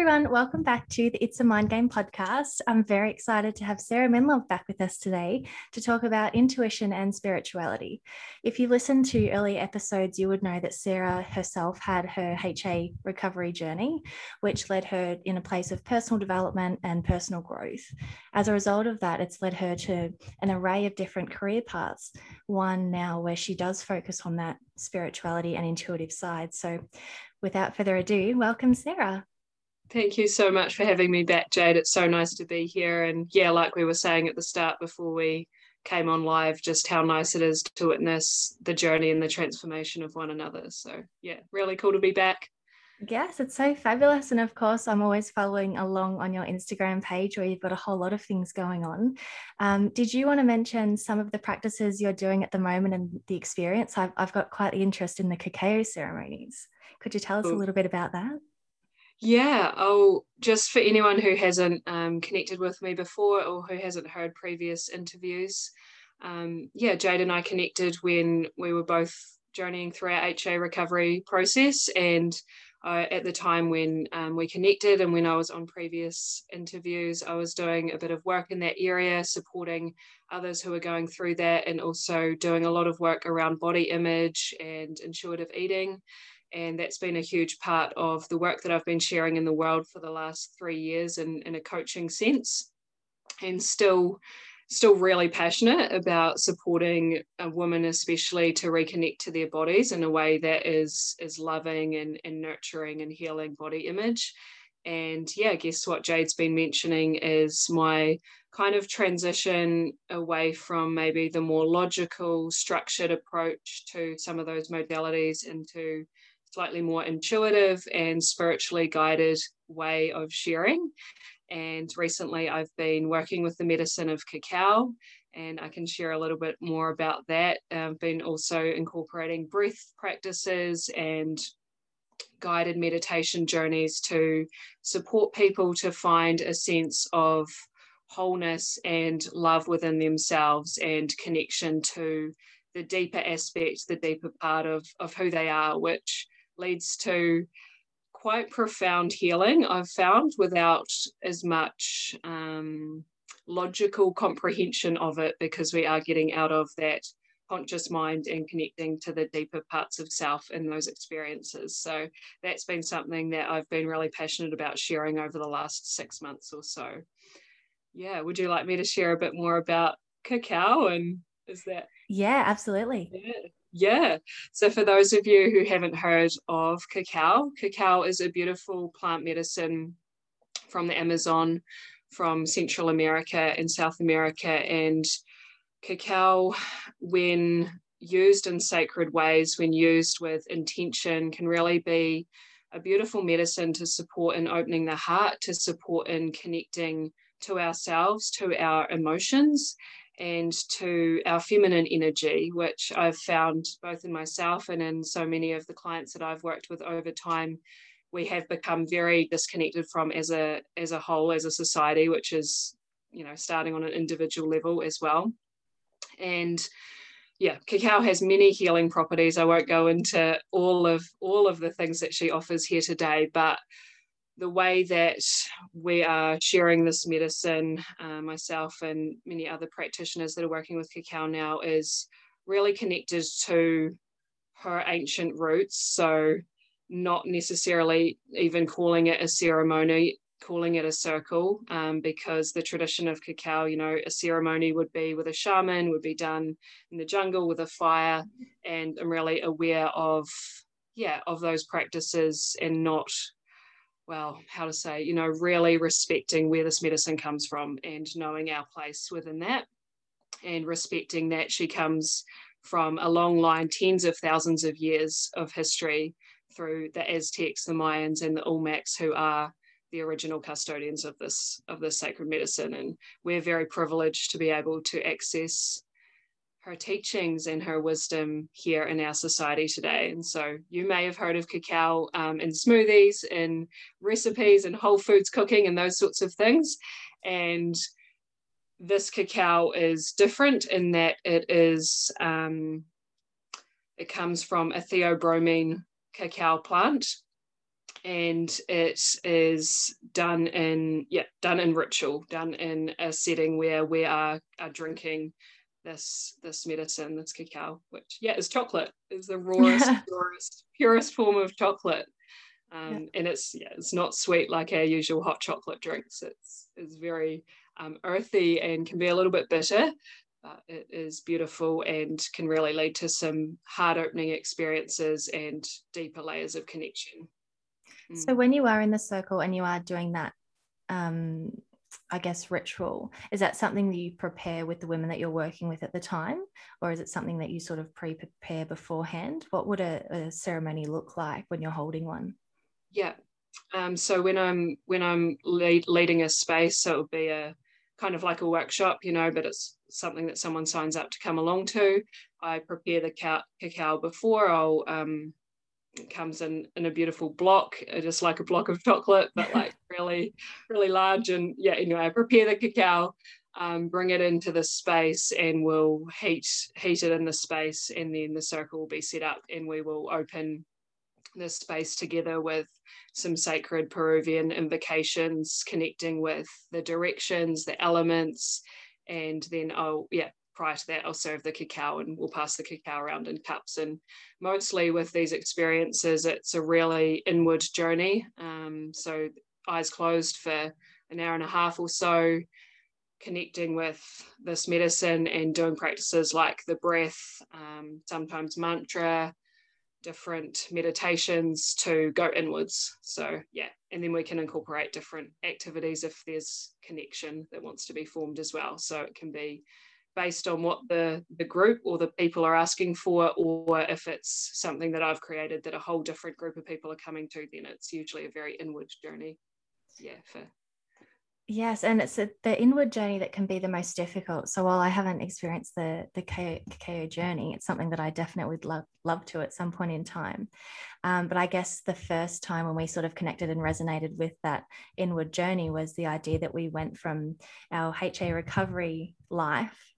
everyone. Welcome back to the It's a Mind Game podcast. I'm very excited to have Sarah Menlove back with us today to talk about intuition and spirituality. If you listened to early episodes, you would know that Sarah herself had her HA recovery journey, which led her in a place of personal development and personal growth. As a result of that, it's led her to an array of different career paths, one now where she does focus on that spirituality and intuitive side. So, without further ado, welcome, Sarah. Thank you so much for having me back, Jade. It's so nice to be here. And yeah, like we were saying at the start before we came on live, just how nice it is to witness the journey and the transformation of one another. So yeah, really cool to be back. Yes, it's so fabulous. And of course, I'm always following along on your Instagram page where you've got a whole lot of things going on. Um, did you want to mention some of the practices you're doing at the moment and the experience? I've, I've got quite the interest in the cacao ceremonies. Could you tell us a little bit about that? Yeah, oh, just for anyone who hasn't um, connected with me before or who hasn't heard previous interviews, um, yeah, Jade and I connected when we were both journeying through our HA recovery process. And uh, at the time when um, we connected and when I was on previous interviews, I was doing a bit of work in that area, supporting others who are going through that, and also doing a lot of work around body image and intuitive eating and that's been a huge part of the work that I've been sharing in the world for the last three years in, in a coaching sense and still still really passionate about supporting a woman especially to reconnect to their bodies in a way that is is loving and, and nurturing and healing body image. And yeah, I guess what Jade's been mentioning is my kind of transition away from maybe the more logical, structured approach to some of those modalities into slightly more intuitive and spiritually guided way of sharing. And recently I've been working with the medicine of cacao, and I can share a little bit more about that. I've been also incorporating breath practices and guided meditation journeys to support people to find a sense of wholeness and love within themselves and connection to the deeper aspect, the deeper part of, of who they are, which leads to quite profound healing, I've found, without as much um, logical comprehension of it, because we are getting out of that conscious mind and connecting to the deeper parts of self in those experiences. So that's been something that I've been really passionate about sharing over the last six months or so. Yeah, would you like me to share a bit more about cacao and is that? Yeah, absolutely. Yeah. Yeah. So, for those of you who haven't heard of cacao, cacao is a beautiful plant medicine from the Amazon, from Central America and South America. And cacao, when used in sacred ways, when used with intention, can really be a beautiful medicine to support in opening the heart, to support in connecting to ourselves, to our emotions, and to our feminine energy, which I've found both in myself and in so many of the clients that I've worked with over time, we have become very disconnected from as a as a whole, as a society, which is you know starting on an individual level as well. And yeah, cacao has many healing properties. I won't go into all of all of the things that she offers here today, but the way that we are sharing this medicine, uh, myself and many other practitioners that are working with cacao now, is really connected to her ancient roots. So, not necessarily even calling it a ceremony, calling it a circle, um, because the tradition of cacao, you know, a ceremony would be with a shaman, would be done in the jungle with a fire. And I'm really aware of, yeah, of those practices and not well, how to say, you know, really respecting where this medicine comes from and knowing our place within that and respecting that she comes from a long line, tens of thousands of years of history through the Aztecs, the Mayans, and the Olmecs, who are the original custodians of this of this sacred medicine. And we're very privileged to be able to access her teachings and her wisdom here in our society today. And so you may have heard of cacao um, in smoothies, in recipes, and whole foods cooking, and those sorts of things. And this cacao is different in that it is um, it comes from a theobromine cacao plant, and it is done in yeah done in ritual done in a setting where we are, are drinking this this medicine this cacao which yeah is chocolate is the rawest purest, purest form of chocolate um, yeah. and it's yeah it's not sweet like our usual hot chocolate drinks it's it's very um, earthy and can be a little bit bitter but it is beautiful and can really lead to some heart opening experiences and deeper layers of connection so mm. when you are in the circle and you are doing that, um, I guess ritual, is that something that you prepare with the women that you're working with at the time, or is it something that you sort of pre-prepare beforehand? What would a, a ceremony look like when you're holding one? Yeah. Um, so when I'm when I'm lead, leading a space, so it would be a kind of like a workshop, you know, but it's something that someone signs up to come along to. I prepare the cacao before. I'll um, comes in in a beautiful block, uh, just like a block of chocolate, but like really, really large. And yeah, anyway, I prepare the cacao, um, bring it into the space, and we'll heat heat it in the space, and then the circle will be set up, and we will open the space together with some sacred Peruvian invocations, connecting with the directions, the elements, and then I'll yeah prior to that, I'll serve the cacao and we'll pass the cacao around in cups. And mostly with these experiences, it's a really inward journey. Um, so eyes closed for an hour and a half or so, connecting with this medicine and doing practices like the breath, um, sometimes mantra, different meditations to go inwards. So, yeah, and then we can incorporate different activities if there's connection that wants to be formed as well. So, it can be based on what the, the group or the people are asking for, or if it's something that I've created that a whole different group of people are coming to, then it's usually a very inward journey. Yeah, for Yes, and it's a, the inward journey that can be the most difficult. So while I haven't experienced the the cacao journey, it's something that I definitely would love love to at some point in time. Um, but I guess the first time when we sort of connected and resonated with that inward journey was the idea that we went from our HA recovery life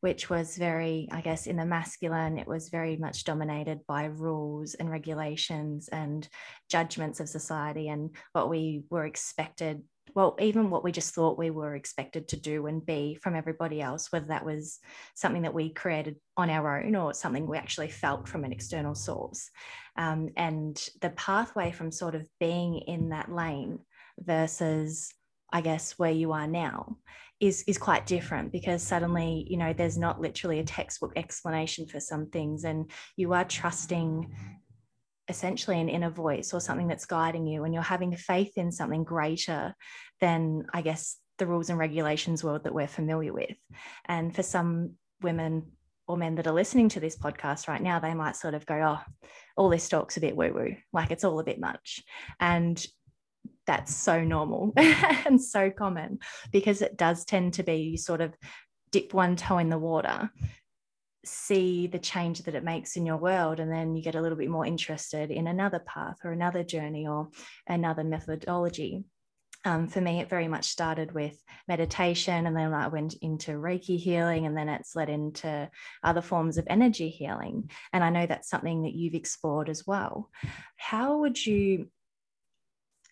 which was very, I guess, in the masculine, it was very much dominated by rules and regulations and judgments of society and what we were expected well, even what we just thought we were expected to do and be from everybody else, whether that was something that we created on our own or something we actually felt from an external source. Um, and the pathway from sort of being in that lane versus, I guess, where you are now is is quite different because suddenly you know there's not literally a textbook explanation for some things and you are trusting essentially an inner voice or something that's guiding you and you're having faith in something greater than i guess the rules and regulations world that we're familiar with. And for some women or men that are listening to this podcast right now they might sort of go oh all this talk's a bit woo woo like it's all a bit much. And that's so normal and so common because it does tend to be you sort of dip one toe in the water see the change that it makes in your world and then you get a little bit more interested in another path or another journey or another methodology um, for me, it very much started with meditation, and then I went into Reiki healing, and then it's led into other forms of energy healing. And I know that's something that you've explored as well. How would you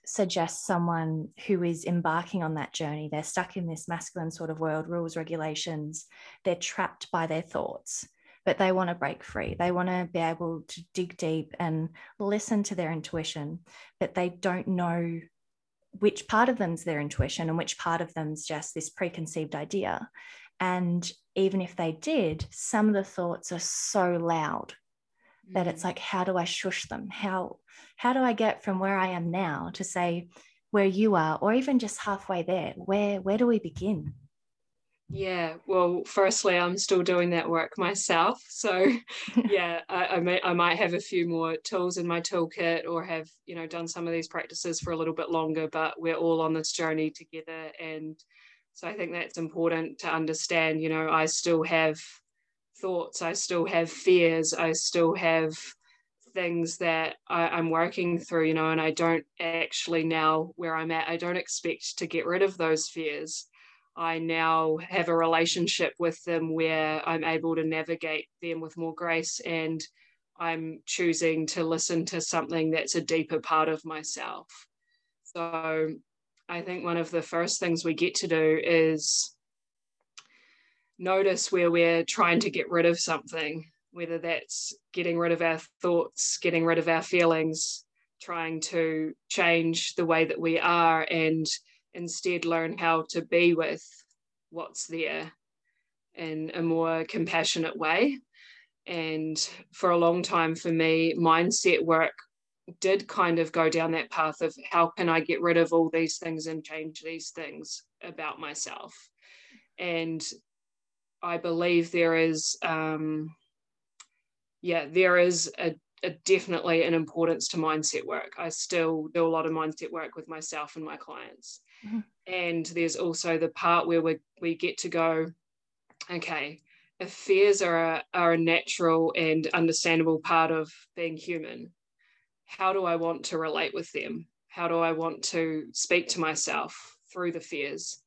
suggest someone who is embarking on that journey. They're stuck in this masculine sort of world rules regulations. They're trapped by their thoughts but they want to break free. They want to be able to dig deep and listen to their intuition but they don't know which part of them's their intuition and which part of them's just this preconceived idea. And even if they did some of the thoughts are so loud that it's like how do i shush them? How how do i get from where i am now to say where you are or even just halfway there? Where where do we begin? Yeah well firstly i'm still doing that work myself. So yeah I, I, may i might have a few more tools in my toolkit or have you know done some of these practices for a little bit longer but we're all on this journey together. And so i think that's important to understand you know i still have thoughts, I still have fears, I still have things that I, am working through, you know, and I don't actually now where I'm at, I don't expect to get rid of those fears. I now have a relationship with them where I'm able to navigate them with more grace and I'm choosing to listen to something that's a deeper part of myself. So I think one of the first things we get to do is notice where we're trying to get rid of something, whether that's getting rid of our thoughts, getting rid of our feelings, trying to change the way that we are, and instead learn how to be with what's there in a more compassionate way. And for a long time for me, mindset work did kind of go down that path of how can I get rid of all these things and change these things about myself. And I believe there is, um, yeah, there is a, a, definitely an importance to mindset work. I still do a lot of mindset work with myself and my clients. Mm-hmm. And there's also the part where we, we get to go, okay, if fears are a, are a natural and understandable part of being human, how do I want to relate with them? How do I want to speak to myself through the fears?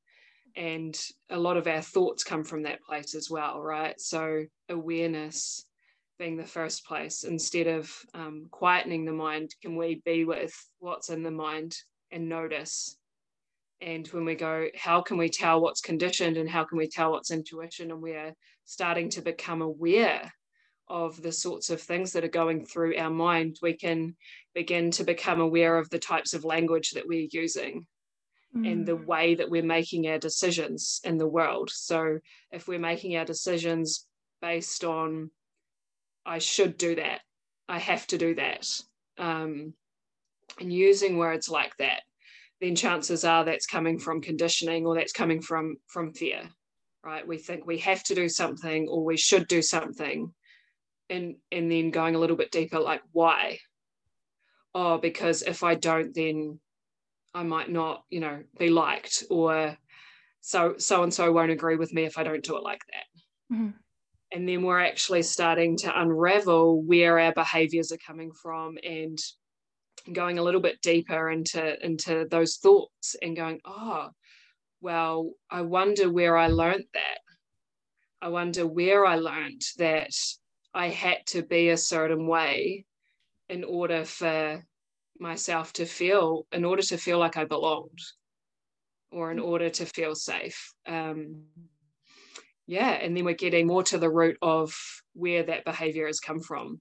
And a lot of our thoughts come from that place as well, right? So, awareness being the first place, instead of um, quietening the mind, can we be with what's in the mind and notice? And when we go, how can we tell what's conditioned and how can we tell what's intuition? And we're starting to become aware of the sorts of things that are going through our mind, we can begin to become aware of the types of language that we're using mm. and the way that we're making our decisions in the world. So, if we're making our decisions based on, I should do that, I have to do that, um, and using words like that, then chances are that's coming from conditioning or that's coming from from fear right we think we have to do something or we should do something and and then going a little bit deeper like why oh because if i don't then i might not you know be liked or so so and so won't agree with me if i don't do it like that mm-hmm. and then we're actually starting to unravel where our behaviors are coming from and going a little bit deeper into into those thoughts and going oh well i wonder where i learned that i wonder where i learned that I had to be a certain way in order for myself to feel, in order to feel like I belonged or in order to feel safe. Um, yeah, and then we're getting more to the root of where that behavior has come from.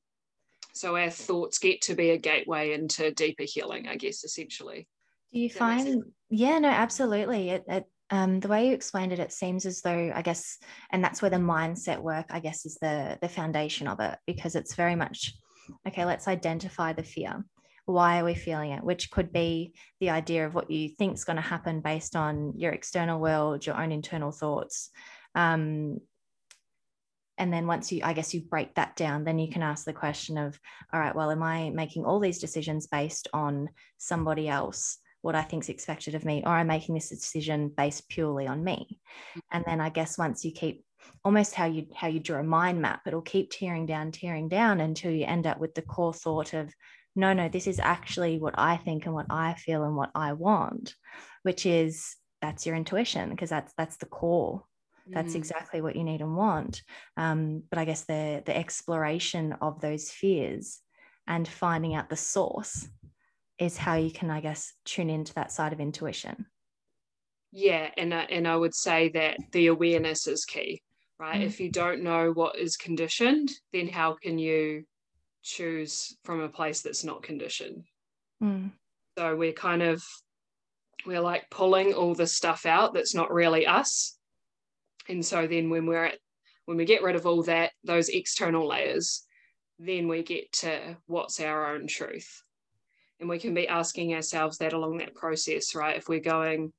So our thoughts get to be a gateway into deeper healing, I guess, essentially. Do you find, yeah, no, absolutely. It, it um, the way you explained it, it seems as though I guess, and that's where the mindset work, I guess, is the the foundation of it because it's very much okay. Let's identify the fear. Why are we feeling it? Which could be the idea of what you think is going to happen based on your external world, your own internal thoughts. Um, and then once you, I guess, you break that down, then you can ask the question of, all right, well, am I making all these decisions based on somebody else? what I think is expected of me, or I'm making this decision based purely on me. And then I guess once you keep almost how you how you draw a mind map, it'll keep tearing down, tearing down until you end up with the core thought of, no, no, this is actually what I think and what I feel and what I want, which is that's your intuition because that's that's the core that's mm. exactly what you need and want um, but i guess the the exploration of those fears and finding out the source is how you can, I guess, tune into that side of intuition. Yeah, and uh, and I would say that the awareness is key, right? Mm. If you don't know what is conditioned, then how can you choose from a place that's not conditioned? Mm. So we're kind of we're like pulling all the stuff out that's not really us. And so then when we're at when we get rid of all that, those external layers, then we get to what's our own truth and we can be asking ourselves that along that process right if we're going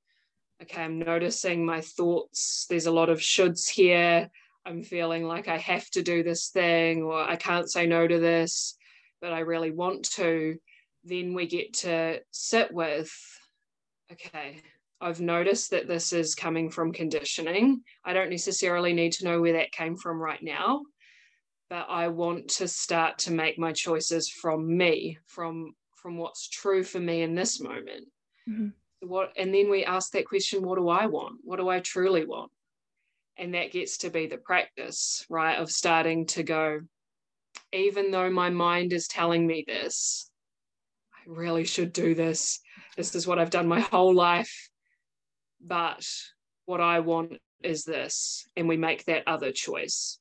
okay i'm noticing my thoughts there's a lot of shoulds here i'm feeling like i have to do this thing or i can't say no to this but i really want to then we get to sit with okay i've noticed that this is coming from conditioning. I don't necessarily need to know where that came from right now but i want to start to make my choices from me from from what's true for me in this moment. Mm-hmm. what and then we ask that question what do i want? What do i truly want and that gets to be the practice right of starting to go even though my mind is telling me this, I really should do this. This is what I've done my whole life. But what I want is this. And we make that other choice.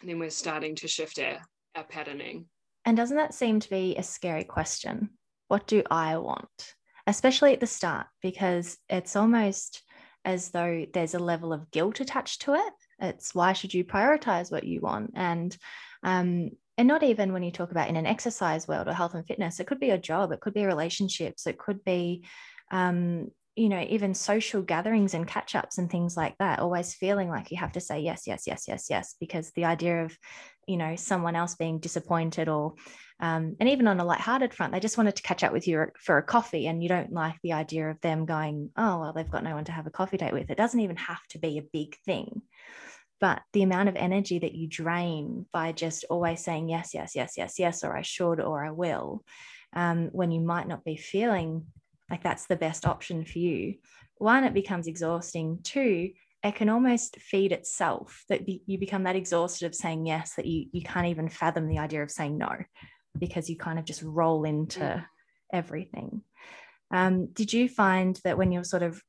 And then we're starting to shift our, our patterning. And doesn't that seem to be a scary question? What do I want? Especially at the start, because it's almost as though there's a level of guilt attached to it. It's why should you prioritize what you want? And um, and not even when you talk about in an exercise world or health and fitness, it could be a job, it could be relationships, it could be um, you know, even social gatherings and catch ups and things like that, always feeling like you have to say yes, yes, yes, yes, yes, because the idea of, you know, someone else being disappointed or, um, and even on a light-hearted front, they just wanted to catch up with you for a coffee and you don't like the idea of them going, oh, well, they've got no one to have a coffee date with. It doesn't even have to be a big thing. But the amount of energy that you drain by just always saying yes, yes, yes, yes, yes, or I should, or I will, um, when you might not be feeling like that's the best option for you one it becomes exhausting two it can almost feed itself that be, you become that exhausted of saying yes that you you can't even fathom the idea of saying no because you kind of just roll into mm. everything. Um, did you find that when you're sort of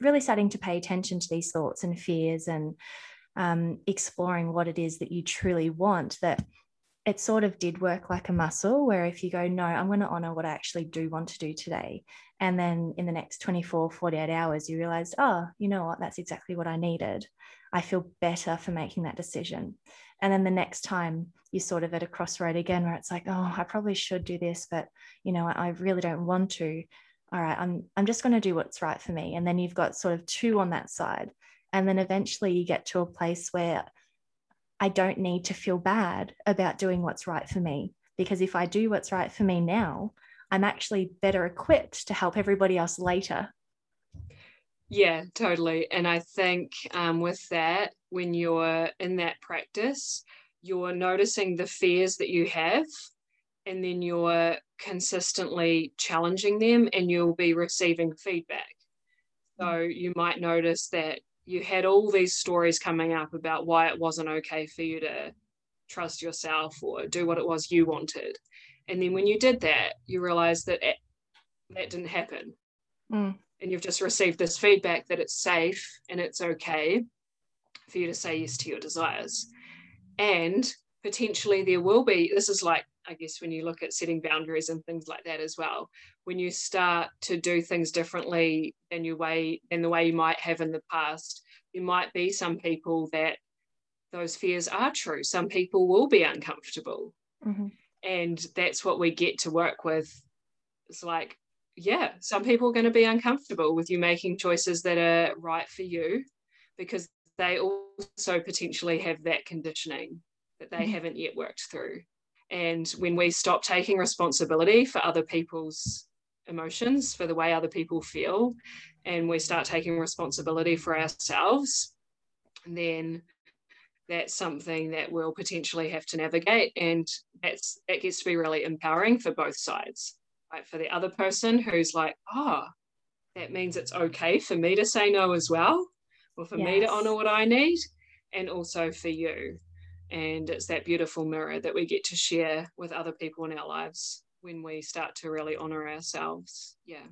really starting to pay attention to these thoughts and fears and um, exploring what it is that you truly want that it sort of did work like a muscle where if you go no i'm going to honor what i actually do want to do today and then in the next 24 48 hours you realized oh you know what? That's exactly what i needed i feel better for making that decision and then the next time you're sort of at a crossroad again where it's like oh i probably should do this but you know i really don't want to all right i'm i'm just going to do what's right for me and then you've got sort of two on that side and then eventually you get to a place where I don't need to feel bad about doing what's right for me. Because if I do what's right for me now, I'm actually better equipped to help everybody else later. Yeah, totally. And I think um, with that, when you're in that practice, you're noticing the fears that you have, and then you're consistently challenging them, and you'll be receiving feedback. So you might notice that you had all these stories coming up about why it wasn't okay for you to trust yourself or do what it was you wanted. And then when you did that, you realized that it, that didn't happen. Mm. And you've just received this feedback that it's safe and it's okay for you to say yes to your desires. And potentially there will be, this is like I guess when you look at setting boundaries and things like that as well, when you start to do things differently than your way than the way you might have in the past, there might be some people that those fears are true. Some people will be uncomfortable. Mm-hmm. And that's what we get to work with. It's like, yeah, some people are going to be uncomfortable with you making choices that are right for you because they also potentially have that conditioning that they mm-hmm. haven't yet worked through. And when we stop taking responsibility for other people's emotions, for the way other people feel, and we start taking responsibility for ourselves, then that's something that we'll potentially have to navigate. And that's that gets to be really empowering for both sides. Right? For the other person who's like, oh, that means it's okay for me to say no as well, or for yes. me to honor what I need, and also for you and it's that beautiful mirror that we get to share with other people in our lives when we start to really honor ourselves yeah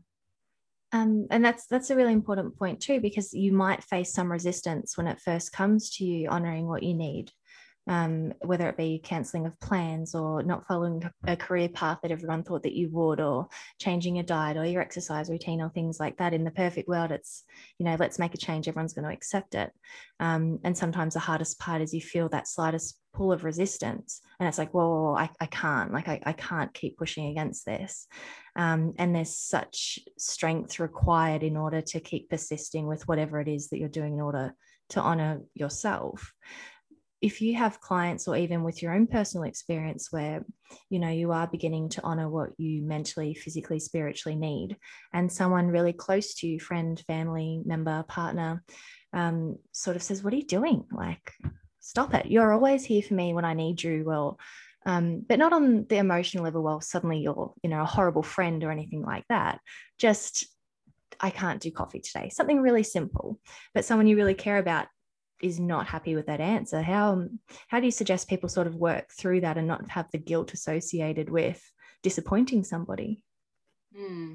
um, and that's that's a really important point too because you might face some resistance when it first comes to you honoring what you need um, whether it be cancelling of plans or not following a career path that everyone thought that you would, or changing your diet or your exercise routine or things like that. In the perfect world, it's, you know, let's make a change, everyone's going to accept it. Um, and sometimes the hardest part is you feel that slightest pull of resistance. And it's like, whoa, I, I can't, like, I, I can't keep pushing against this. Um, and there's such strength required in order to keep persisting with whatever it is that you're doing in order to honor yourself if you have clients or even with your own personal experience where you know you are beginning to honor what you mentally physically spiritually need and someone really close to you friend family member partner um, sort of says what are you doing? Like stop it. You're always here for me when i need you. Well um, but not on the emotional level well suddenly you're you know a horrible friend or anything like that. Just i can't do coffee today. Something really simple but someone you really care about is not happy with that answer how how do you suggest people sort of work through that and not have the guilt associated with disappointing somebody Hmm.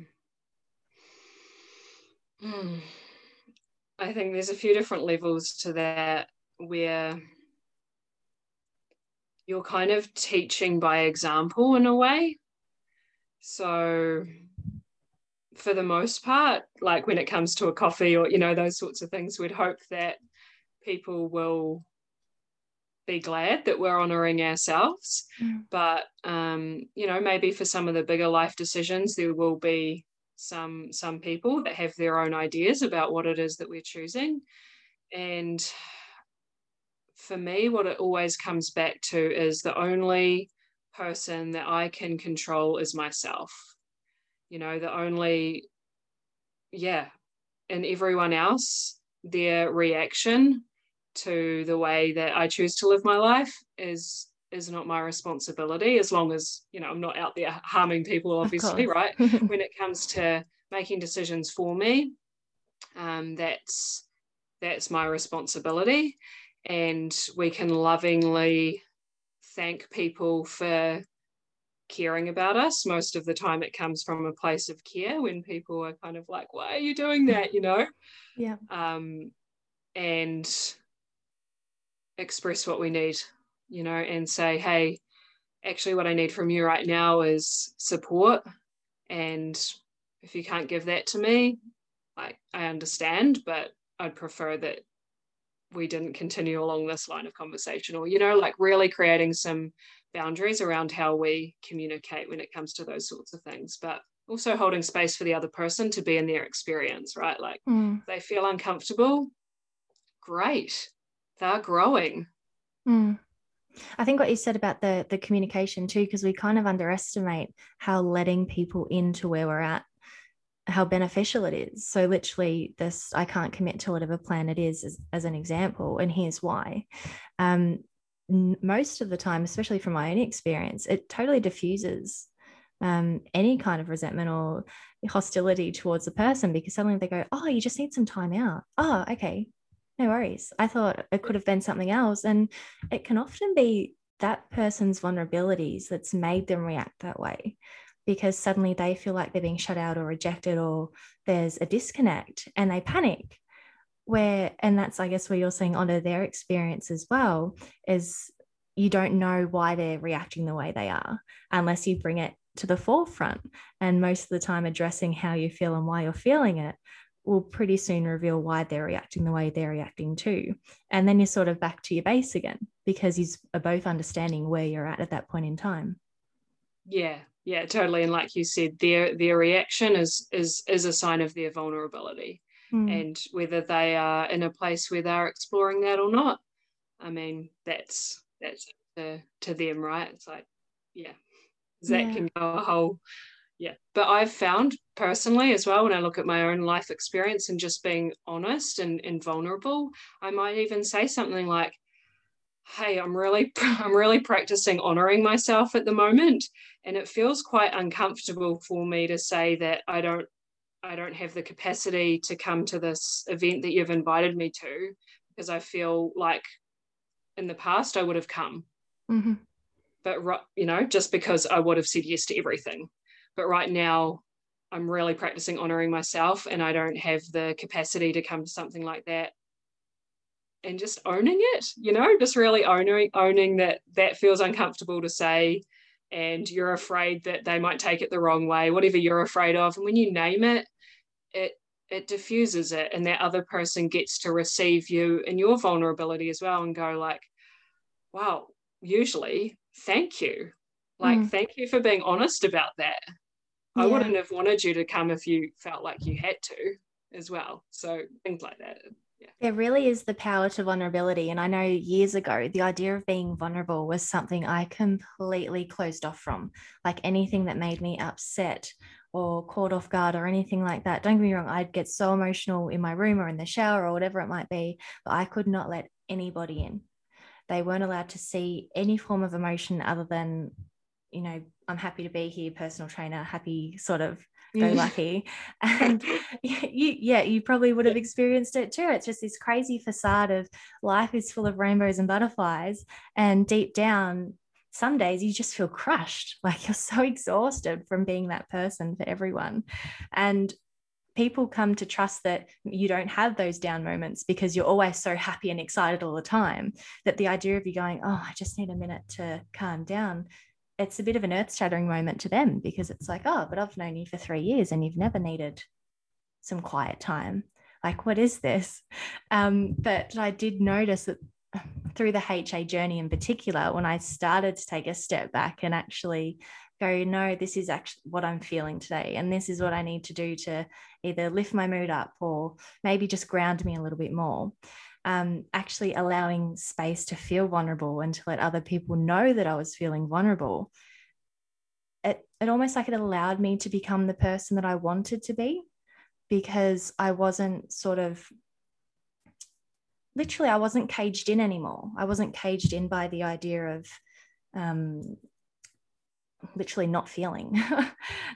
Hmm. I think there's a few different levels to that where you're kind of teaching by example in a way. So, for the most part, like when it comes to a coffee or, you know, those sorts of things, we'd hope that people will be glad that we're honoring ourselves. Mm. But, um, you know, maybe for some of the bigger life decisions, there will be some some people that have their own ideas about what it is that we're choosing and for me what it always comes back to is the only person that i can control is myself you know the only yeah and everyone else their reaction to the way that i choose to live my life is is not my responsibility as long as you know i'm not out there harming people obviously right? When it comes to making decisions for me um, that's that's my responsibility. And we can lovingly thank people for caring about us. Most of the time it comes from a place of care when people are kind of like why are you doing that? You know? Yeah. Um and express what we need you know, and say, hey, actually, what I need from you right now is support. And if you can't give that to me, like, I understand, but I'd prefer that we didn't continue along this line of conversation or, you know, like really creating some boundaries around how we communicate when it comes to those sorts of things. But also holding space for the other person to be in their experience, right? Like mm. they feel uncomfortable, great. They're growing. Mm. I think what you said about the the communication too, because we kind of underestimate how letting people into where we're at, how beneficial it is. So literally, this I can't commit to whatever plan it is, as, as an example, and here's why. Um, most of the time, especially from my own experience, it totally diffuses um, any kind of resentment or hostility towards the person because suddenly they go, "Oh, you just need some time out." Oh, okay, no worries. I thought it could have been something else. And it can often be that person's vulnerabilities that's made them react that way because suddenly they feel like they're being shut out or rejected or there's a disconnect and they panic. Where, and that's, I guess, where you're saying honor their experience as well, is you don't know why they're reacting the way they are unless you bring it to the forefront. And most of the time, addressing how you feel and why you're feeling it will pretty soon reveal why they're reacting the way they're reacting too. And then you're sort of back to your base again because you are both understanding where you're at at that point in time. Yeah, yeah, totally. And like you said, their their reaction is is is a sign of their vulnerability. Mm. And whether they are in a place where they're exploring that or not, I mean, that's that's to, to them, right? It's like, yeah, that yeah. can go a whole yeah. But i've found personally as well when i look at my own life experience and just being honest and, and vulnerable i might even say something like hey i'm really i'm really practicing honoring myself at the moment. And it feels quite uncomfortable for me to say that i don't i don't have the capacity to come to this event that you've invited me to because i feel like in the past i would have come. Mm-hmm. but you know just because i would have said yes to everything but right now, I'm really practicing honoring myself and I don't have the capacity to come to something like that and just owning it, you know, just really owning owning that that feels uncomfortable to say and you're afraid that they might take it the wrong way, whatever you're afraid of. And when you name it, it it diffuses it and that other person gets to receive you and your vulnerability as well and go like, wow, usually thank you. Like, mm. thank you for being honest about that. I wouldn't have wanted you to come if you felt like you had to as well. So things like that. Yeah. There really is the power to vulnerability. And I know years ago, the idea of being vulnerable was something I completely closed off from. Like anything that made me upset or caught off guard or anything like that. Don't get me wrong, I'd get so emotional in my room or in the shower or whatever it might be, but I could not let anybody in. They weren't allowed to see any form of emotion other than you know, I'm happy to be here, personal trainer, happy sort of go lucky. And you yeah you probably would have experienced it too. It's just this crazy facade of life is full of rainbows and butterflies and deep down some days you just feel crushed. Like you're so exhausted from being that person for everyone. And people come to trust that you don't have those down moments because you're always so happy and excited all the time that the idea of you going oh i just need a minute to calm down it's a bit of an earth shattering moment to them because it's like, oh, but I've known you for three years and you've never needed some quiet time. Like, what is this? Um, but I did notice that through the HA journey in particular, when I started to take a step back and actually go, no, this is actually what I'm feeling today. And this is what I need to do to either lift my mood up or maybe just ground me a little bit more um, actually allowing space to feel vulnerable and to let other people know that I was feeling vulnerable, it, it almost like it allowed me to become the person that I wanted to be because I wasn't sort of literally, I wasn't caged in anymore. I wasn't caged in by the idea of um, literally not feeling.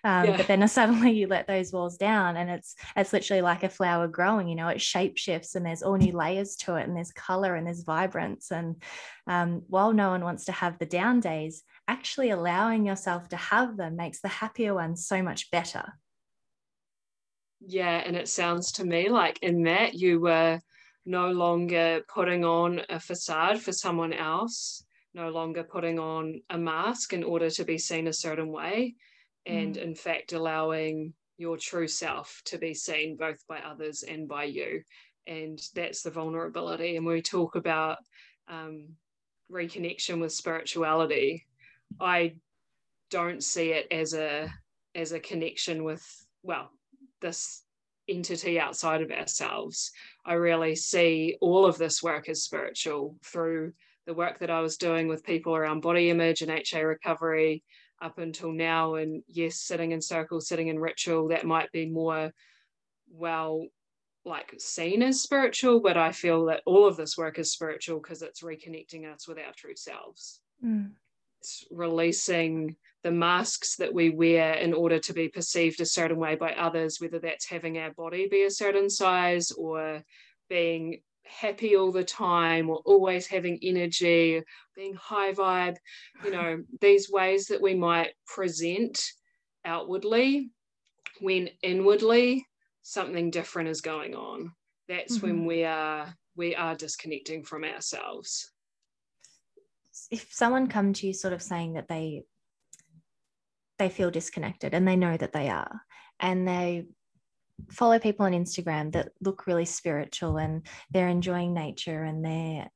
Um, yeah. but then suddenly you let those walls down and it's it's literally like a flower growing you know it shape shifts and there's all new layers to it and there's color and there's vibrance. And um, while no one wants to have the down days actually allowing yourself to have them makes the happier ones so much better. Yeah and it sounds to me like in that you were no longer putting on a facade for someone else no longer putting on a mask in order to be seen a certain way, and mm. in fact, allowing your true self to be seen both by others and by you. And that's the vulnerability. And when we talk about um, reconnection with spirituality, I don't see it as a as a connection with well this entity outside of ourselves. I really see all of this work as spiritual through the work that I was doing with people around body image and HA recovery up until now. And yes, sitting in circles, sitting in ritual, that might be more well like seen as spiritual, but I feel that all of this work is spiritual because it's reconnecting us with our true selves. Mm. It's releasing the masks that we wear in order to be perceived a certain way by others, whether that's having our body be a certain size or being happy all the time or always having energy, being high vibe, you know, these ways that we might present outwardly when inwardly something different is going on. That's mm-hmm. when we are we are disconnecting from ourselves. If someone come to you sort of saying that they they feel disconnected and they know that they are and they follow people on Instagram that look really spiritual and they're enjoying nature and they're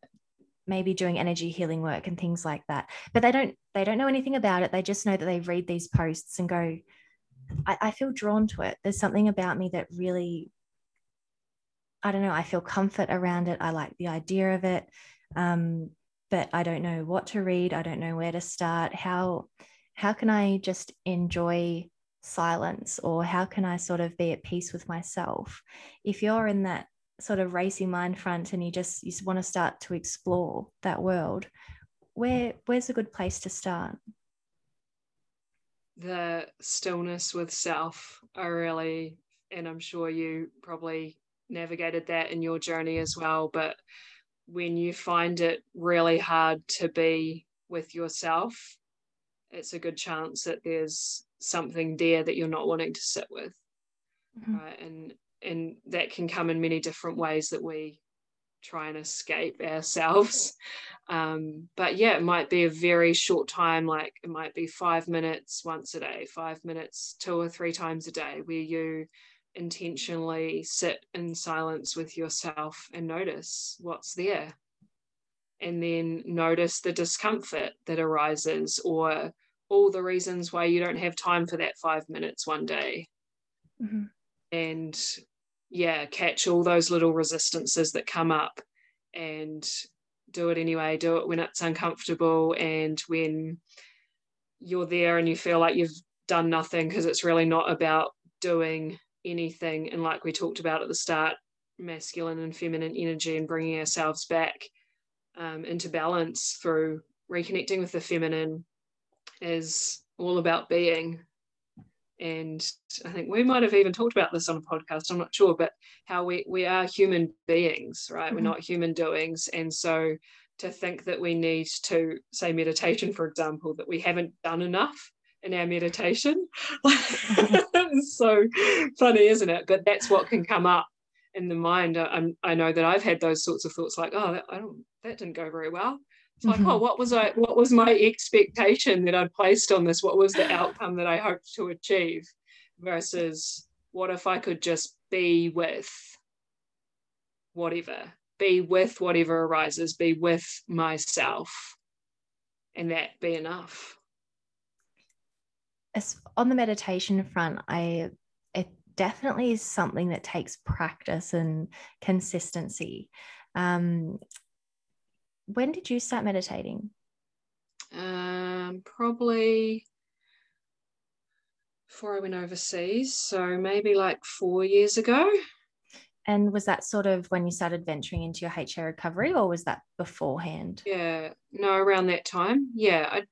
maybe doing energy healing work and things like that. But they don't they don't know anything about it. They just know that they read these posts and go I, I feel drawn to it. There's something about me that really i don't know i feel comfort around it. I like the idea of it. Um, but i don't know what to read. I don't know where to start. How how can i just enjoy silence or how can I sort of be at peace with myself? If you're in that sort of racing mind front and you just you want to start to explore that world, where where's a good place to start? The stillness with self are really, and I'm sure you probably navigated that in your journey as well. But when you find it really hard to be with yourself, it's a good chance that there's something there that you're not wanting to sit with mm-hmm. right? And and that can come in many different ways that we try and escape ourselves. Um, but yeah it might be a very short time like it might be five minutes once a day five minutes two or three times a day where you intentionally sit in silence with yourself and notice what's there. And then notice the discomfort that arises or all the reasons why you don't have time for that five minutes one day. Mm-hmm. And yeah, catch all those little resistances that come up and do it anyway. Do it when it's uncomfortable and when you're there and you feel like you've done nothing because it's really not about doing anything. And like we talked about at the start, masculine and feminine energy and bringing ourselves back um, into balance through reconnecting with the feminine is all about being and I think we might have even talked about this on a podcast, I'm not sure, but how we, we are human beings, right? Mm-hmm. We're not human doings. And so to think that we need to, say, meditation, for example, that we haven't done enough in our meditation. it's so funny, isn't it? But that's what can come up in the mind. I, I know that I've had those sorts of thoughts like, oh, that, I don't, that didn't go very well. It's like, mm-hmm. oh, what was I? What was my expectation that I'd placed on this? What was the outcome that I hoped to achieve? Versus, what if I could just be with whatever, be with whatever arises, be with myself, and that be enough. As on the meditation front, I it definitely is something that takes practice and consistency. Um, when did you start meditating? Um, probably before I went overseas. So maybe like four years ago. And was that sort of when you started venturing into your HA recovery, or was that beforehand? Yeah, no, around that time. Yeah, I,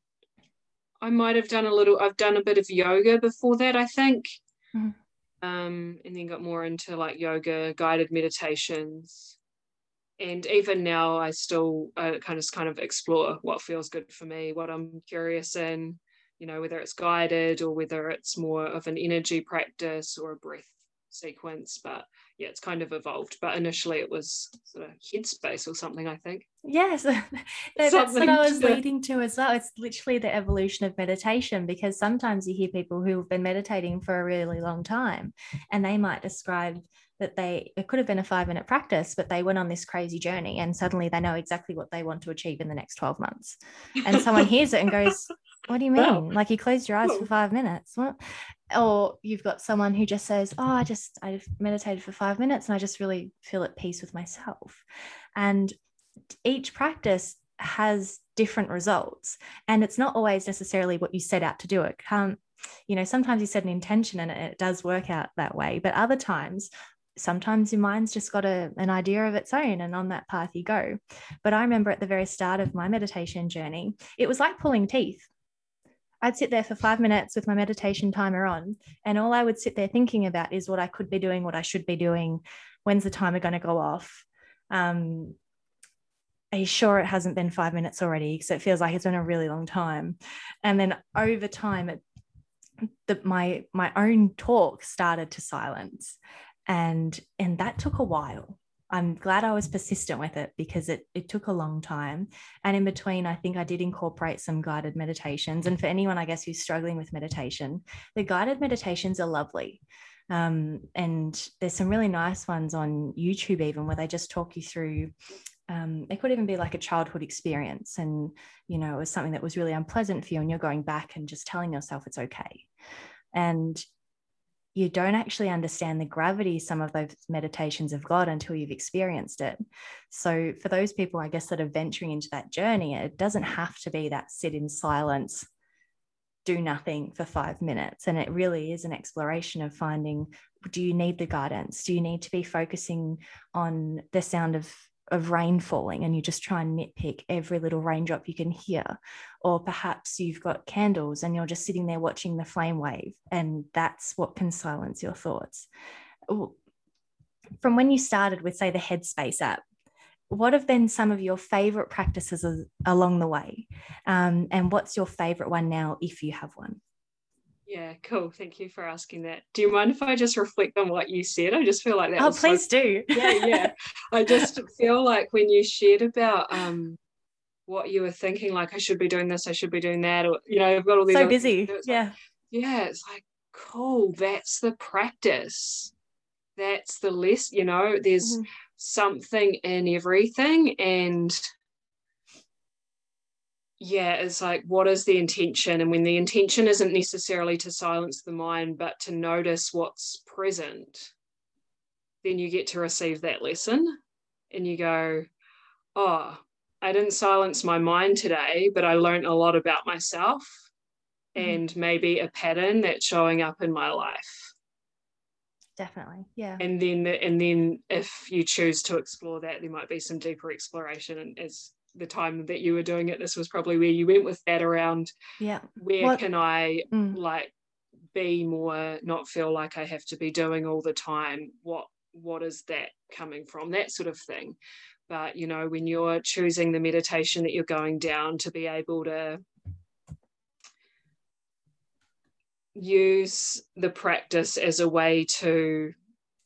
I might have done a little. I've done a bit of yoga before that, I think, mm-hmm. um, and then got more into like yoga, guided meditations, and even now I still uh, kind of kind of explore what feels good for me, what I'm curious in, you know, whether it's guided or whether it's more of an energy practice or a breath sequence. But yeah, it's kind of evolved. But initially it was sort of headspace or something, I think. Yes, no, that's what I was to... leading to as well. It's literally the evolution of meditation because sometimes you hear people who've been meditating for a really long time and they might describe that they it could have been a five minute practice but they went on this crazy journey and suddenly they know exactly what they want to achieve in the next 12 months. And someone hears it and goes what do you mean? Wow. like you closed your eyes for five minutes? What? Or you've got someone who just says oh i just i meditated for five minutes and i just really feel at peace with myself. And each practice has different results and it's not always necessarily what you set out to do. It um, you know sometimes you set an intention and it does work out that way but other times sometimes your mind's just got a, an idea of its own and on that path you go. But i remember at the very start of my meditation journey it was like pulling teeth. I'd sit there for five minutes with my meditation timer on and all i would sit there thinking about is what i could be doing what i should be doing when's the timer going to go off? Um, are you sure it hasn't been five minutes already? So it feels like it's been a really long time. And then over time it the, my my own talk started to silence and and that took a while. I'm glad i was persistent with it because it, it took a long time. And in between i think i did incorporate some guided meditations. And for anyone i guess who's struggling with meditation the guided meditations are lovely. Um, and there's some really nice ones on youtube even where they just talk you through um, it could even be like a childhood experience. And you know it was something that was really unpleasant for you and you're going back and just telling yourself it's okay. And you don't actually understand the gravity some of those meditations have got until you've experienced it. So, for those people, I guess, that are venturing into that journey, it doesn't have to be that sit in silence, do nothing for five minutes. And it really is an exploration of finding do you need the guidance? Do you need to be focusing on the sound of of rain falling and you just try and nitpick every little raindrop you can hear. Or perhaps you've got candles and you're just sitting there watching the flame wave and that's what can silence your thoughts. From when you started with say the headspace app what have been some of your favorite practices along the way? Um, and what's your favorite one now if you have one yeah, cool. Thank you for asking that. Do you mind if I just reflect on what you said? I just feel like that. Oh, please so, do. yeah, yeah. I just feel like when you shared about um what you were thinking, like I should be doing this, I should be doing that, or you know, I've got all these so busy. Yeah. Like, yeah, it's like cool. That's the practice. That's the list. you know, there's mm-hmm. something in everything. And yeah, it's like, what is the intention? And when the intention isn't necessarily to silence the mind, but to notice what's present, then you get to receive that lesson and you go, oh, I didn't silence my mind today, but I learned a lot about myself mm-hmm. and maybe a pattern that's showing up in my life. Definitely. Yeah. And then and then if you choose to explore that, there might be some deeper exploration and as the time that you were doing it this was probably where you went with that around yeah where what? can i mm. like be more, not feel like I have to be doing all the time. What what is that coming from? That sort of thing. But you know, when you're choosing the meditation that you're going down to be able to use the practice as a way to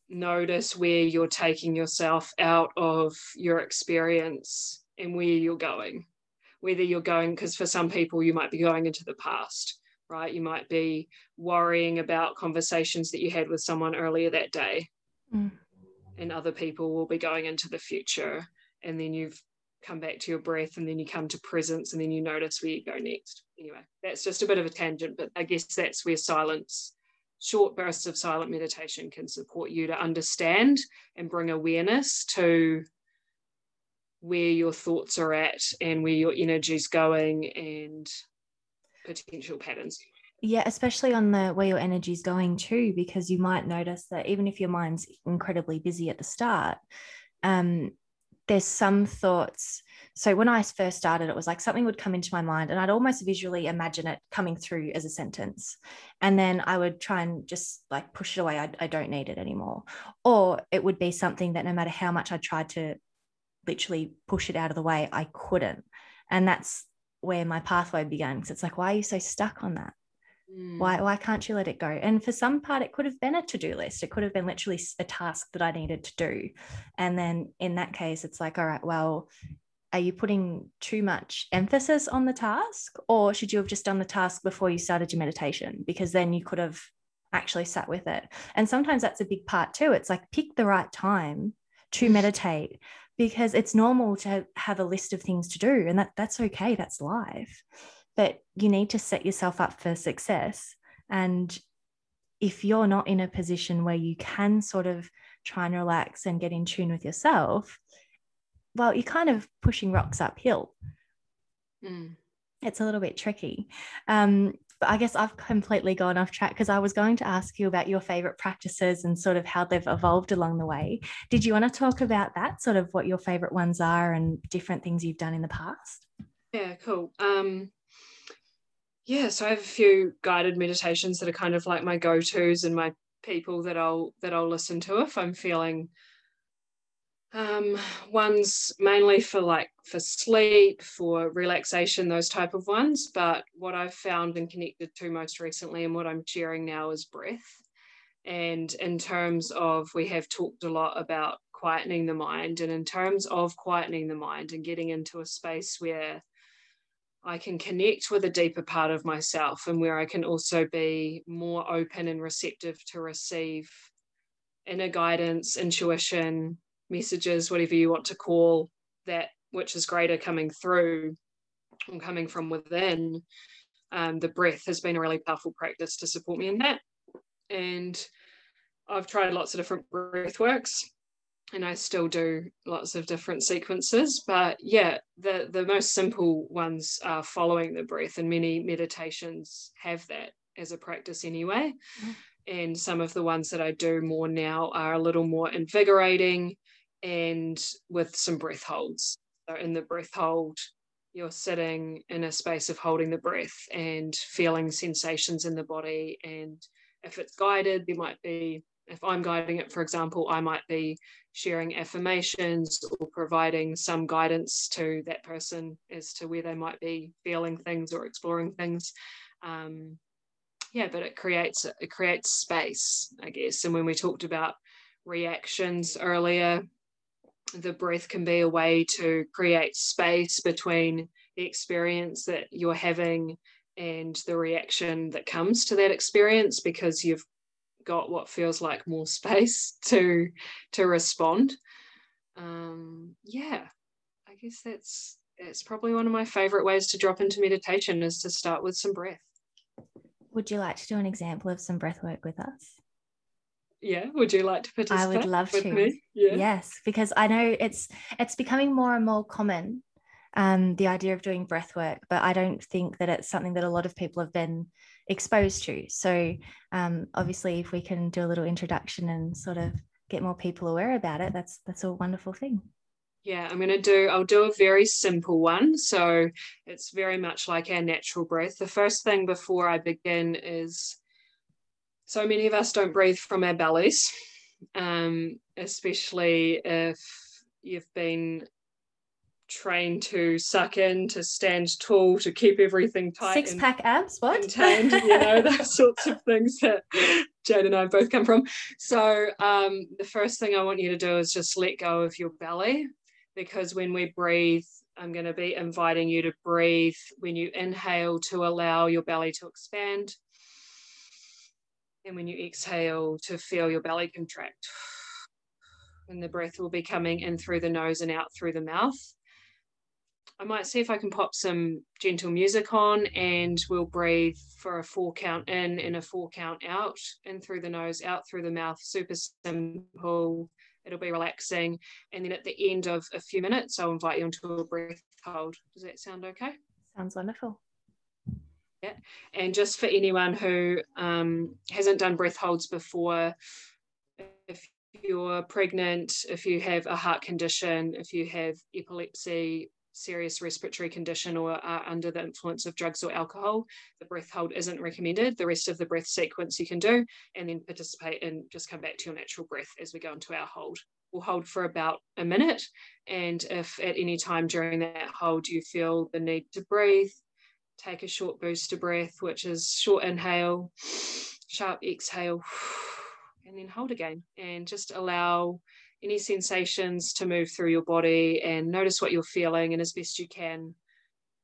notice where you're taking yourself out of your experience and where you're going. Whether you're going, because for some people, you might be going into the past, right? You might be worrying about conversations that you had with someone earlier that day. Mm. And other people will be going into the future. And then you've come back to your breath and then you come to presence and then you notice where you go next. Anyway, that's just a bit of a tangent, but I guess that's where silence short bursts of silent meditation can support you to understand and bring awareness to where your thoughts are at and where your energy is going and potential patterns. Yeah, especially on the where your energy is going too, because you might notice that even if your mind's incredibly busy at the start, um, there's some thoughts so when I first started, it was like something would come into my mind and I'd almost visually imagine it coming through as a sentence. And then I would try and just like push it away. I, I don't need it anymore. Or it would be something that no matter how much I tried to literally push it out of the way, I couldn't. And that's where my pathway began. Because it's like, why are you so stuck on that? Mm. Why, why can't you let it go? And for some part, it could have been a to do list. It could have been literally a task that I needed to do. And then in that case, it's like, all right, well, are you putting too much emphasis on the task or should you have just done the task before you started your meditation because then you could have actually sat with it and sometimes that's a big part too it's like pick the right time to meditate because it's normal to have a list of things to do and that that's okay that's life but you need to set yourself up for success and if you're not in a position where you can sort of try and relax and get in tune with yourself well, you're kind of pushing rocks uphill. Mm. It's a little bit tricky. Um, but I guess I've completely gone off track because I was going to ask you about your favorite practices and sort of how they've evolved along the way. Did you want to talk about that, sort of what your favorite ones are and different things you've done in the past? Yeah, cool. Um, yeah, so I have a few guided meditations that are kind of like my go-tos and my people that I'll that I'll listen to if I'm feeling um, one's mainly for like for sleep, for relaxation, those type of ones. But what I've found and connected to most recently, and what I'm sharing now, is breath. And in terms of, we have talked a lot about quietening the mind, and in terms of quietening the mind and getting into a space where I can connect with a deeper part of myself and where I can also be more open and receptive to receive inner guidance, intuition, messages, whatever you want to call that, which is greater coming through and coming from within, um, the breath has been a really powerful practice to support me in that. And I've tried lots of different breath works and I still do lots of different sequences. But yeah, the, the most simple ones are following the breath, and many meditations have that as a practice anyway. Mm. And some of the ones that I do more now are a little more invigorating and with some breath holds. So in the breath hold, you're sitting in a space of holding the breath and feeling sensations in the body. And if it's guided, there might be, if I'm guiding it, for example, I might be sharing affirmations or providing some guidance to that person as to where they might be feeling things or exploring things. Um, yeah, but it creates it creates space, I guess. And when we talked about reactions earlier, the breath can be a way to create space between the experience that you're having and the reaction that comes to that experience because you've got what feels like more space to to respond. Um yeah i guess that's that's probably one of my favorite ways to drop into meditation is to start with some breath. Would you like to do an example of some breath work with us yeah would you like to participate i would love to me? Yeah. yes because i know it's it's becoming more and more common um, the idea of doing breath work but i don't think that it's something that a lot of people have been exposed to so um, obviously if we can do a little introduction and sort of get more people aware about it that's that's a wonderful thing yeah, I'm going to do, I'll do a very simple one. So it's very much like our natural breath. The first thing before I begin is so many of us don't breathe from our bellies, um, especially if you've been trained to suck in, to stand tall, to keep everything tight. Six pack abs, what? Contained, you know, those sorts of things that Jade and I both come from. So um, the first thing I want you to do is just let go of your belly because when we breathe, I'm going to be inviting you to breathe when you inhale to allow your belly to expand. And when you exhale, to feel your belly contract. And the breath will be coming in through the nose and out through the mouth. I might see if I can pop some gentle music on and we'll breathe for a four count in and a four count out, in through the nose, out through the mouth. Super simple. It'll be relaxing. And then at the end of a few minutes, I'll invite you into a breath hold. Does that sound okay? Sounds wonderful. Yeah. And just for anyone who um, hasn't done breath holds before, if you're pregnant, if you have a heart condition, if you have epilepsy, serious respiratory condition or are under the influence of drugs or alcohol, the breath hold isn't recommended. The rest of the breath sequence you can do and then participate and just come back to your natural breath as we go into our hold. We'll hold for about a minute. And if at any time during that hold you feel the need to breathe, take a short booster breath, which is short inhale, sharp exhale, and then hold again. And just allow any sensations to move through your body and notice what you're feeling and as best you can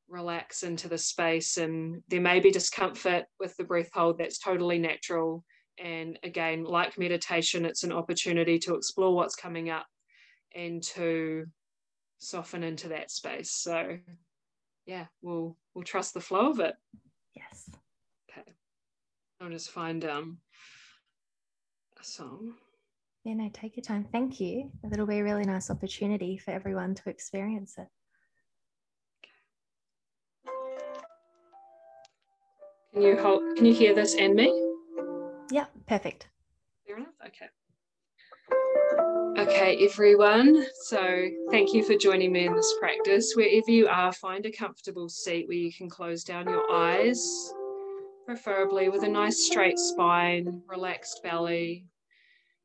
relax into the space and there may be discomfort with the breath hold that's totally natural and again like meditation it's an opportunity to explore what's coming up and to soften into that space so yeah we'll we'll trust the flow of it yes okay i'll just find um a song yeah, no, take your time. Thank you. It'll be a really nice opportunity for everyone to experience it. Can you hold, can you hear this and me? Yeah, perfect. Fair enough. Okay. Okay, everyone. So thank you for joining me in this practice. Wherever you are, find a comfortable seat where you can close down your eyes, preferably with a nice straight spine, relaxed belly,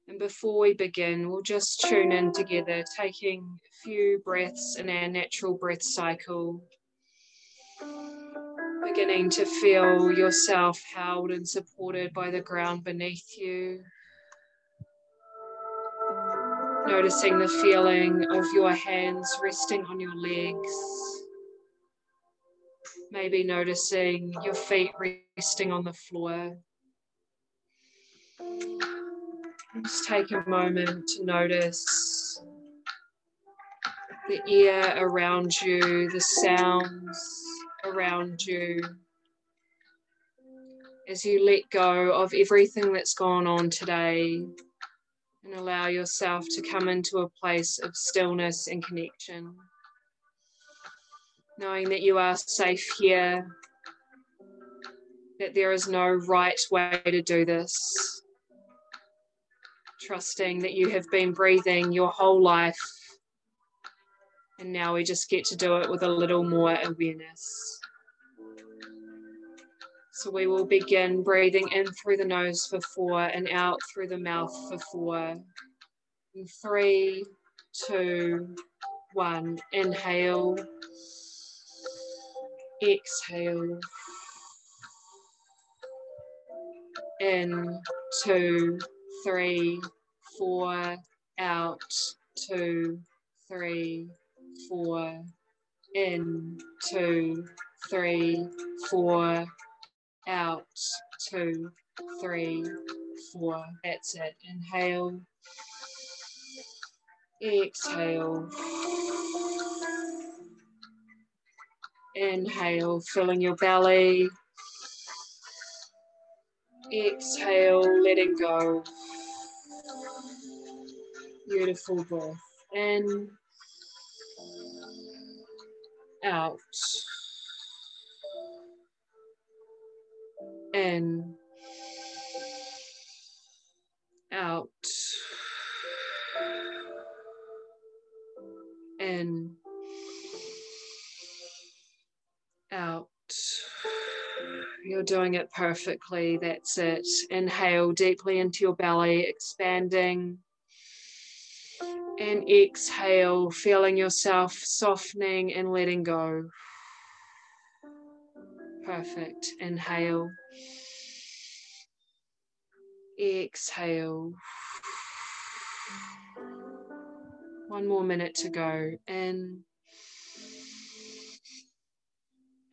and before we begin, we'll just tune in together, taking a few breaths in our natural breath cycle. Beginning to feel yourself held and supported by the ground beneath you. Noticing the feeling of your hands resting on your legs. Maybe noticing your feet resting on the floor. Just take a moment to notice the air around you, the sounds around you. As you let go of everything that's gone on today and allow yourself to come into a place of stillness and connection. Knowing that you are safe here, that there is no right way to do this trusting that you have been breathing your whole life. And now we just get to do it with a little more awareness. So we will begin breathing in through the nose for four and out through the mouth for four. In three, two, one. Inhale. Exhale. In, two, three, four, out, two, three, four, in, two, three, four, out, two, three, four. That's it. Inhale, exhale. Inhale, filling your belly. Exhale, letting go. Beautiful breath in, out, in, out, in, out. You're doing it perfectly. That's it. Inhale deeply into your belly, expanding. And exhale, feeling yourself softening and letting go. Perfect. Inhale. Exhale. One more minute to go. In.